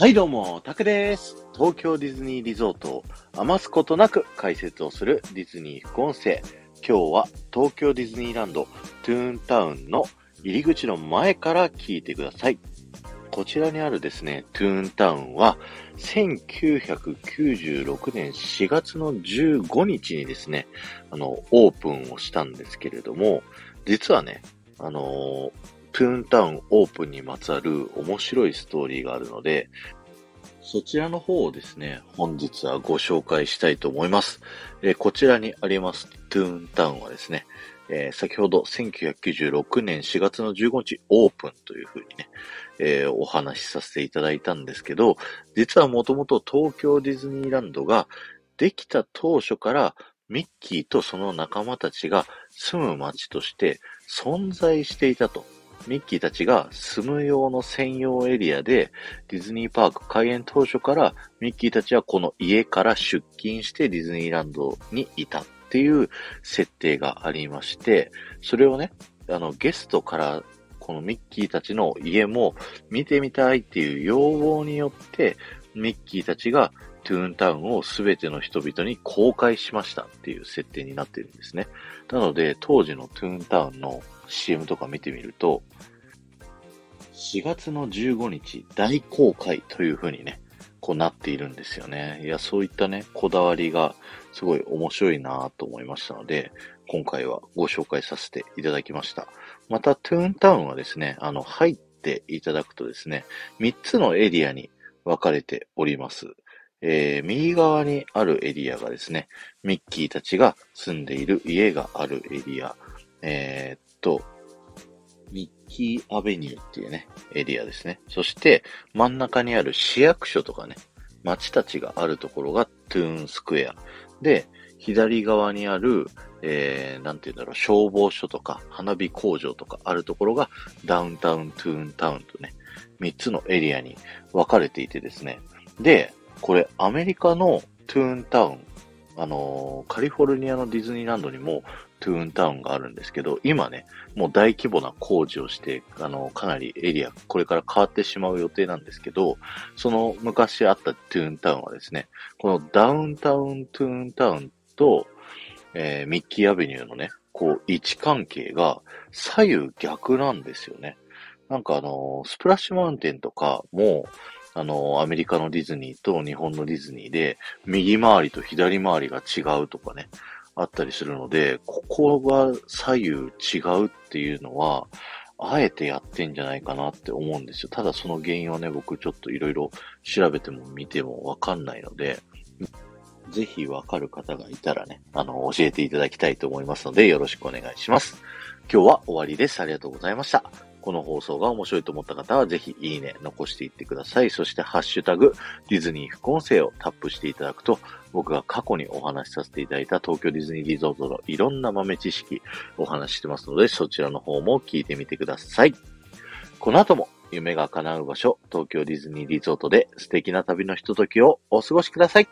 はいどうも、タクです。東京ディズニーリゾートを余すことなく解説をするディズニー副音声。今日は東京ディズニーランドトゥーンタウンの入り口の前から聞いてください。こちらにあるですね、トゥーンタウンは1996年4月の15日にですね、あの、オープンをしたんですけれども、実はね、あのートゥーンタウンオープンにまつわる面白いストーリーがあるので、そちらの方をですね、本日はご紹介したいと思います。えーこちらにありますトゥーンタウンはですね、えー先ほど1996年4月の15日オープンというふうにね、えーお話しさせていただいたんですけど、実はもともと東京ディズニーランドができた当初からミッキーとその仲間たちが住む街として存在していたと。ミッキーたちが住む用の専用エリアでディズニーパーク開園当初からミッキーたちはこの家から出勤してディズニーランドにいたっていう設定がありまして、それをね、あのゲストからこのミッキーたちの家も見てみたいっていう要望によってミッキーたちがトゥーンタウンをすべての人々に公開しましたっていう設定になってるんですね。なので、当時のトゥーンタウンの CM とか見てみると、4月の15日大公開という風にね、こうなっているんですよね。いや、そういったね、こだわりがすごい面白いなと思いましたので、今回はご紹介させていただきました。また、トゥーンタウンはですね、あの、入っていただくとですね、3つのエリアに分かれております。えー、右側にあるエリアがですね、ミッキーたちが住んでいる家があるエリア、えーっと、ミッキーアベニューっていうね、エリアですね。そして、真ん中にある市役所とかね、町たちがあるところがトゥーンスクエア。で、左側にある、えー、なんて言うんだろう、消防署とか、花火工場とかあるところが、ダウンタウン、トゥーンタウンとね、3つのエリアに分かれていてですね。で、これ、アメリカのトゥーンタウン、あのーカリフォルニアのディズニーランドにもトゥーンタウンがあるんですけど、今ね、もう大規模な工事をして、あの、かなりエリア、これから変わってしまう予定なんですけど、その昔あったトゥーンタウンはですね、このダウンタウントゥーンタウンと、えーミッキーアベニューのね、こう、位置関係が左右逆なんですよね。なんかあの、スプラッシュマウンテンとかも、あの、アメリカのディズニーと日本のディズニーで、右回りと左回りが違うとかね、あったりするので、ここが左右違うっていうのは、あえてやってんじゃないかなって思うんですよ。ただその原因はね、僕ちょっといろいろ調べても見てもわかんないので、ぜひわかる方がいたらね、あの、教えていただきたいと思いますので、よろしくお願いします。今日は終わりです。ありがとうございました。この放送が面白いと思った方は、ぜひいいね、残していってください。そして、ハッシュタグ、ディズニー副音声をタップしていただくと、僕が過去にお話しさせていただいた東京ディズニーリゾートのいろんな豆知識お話ししてますので、そちらの方も聞いてみてください。この後も夢が叶う場所、東京ディズニーリゾートで素敵な旅のひとときをお過ごしください。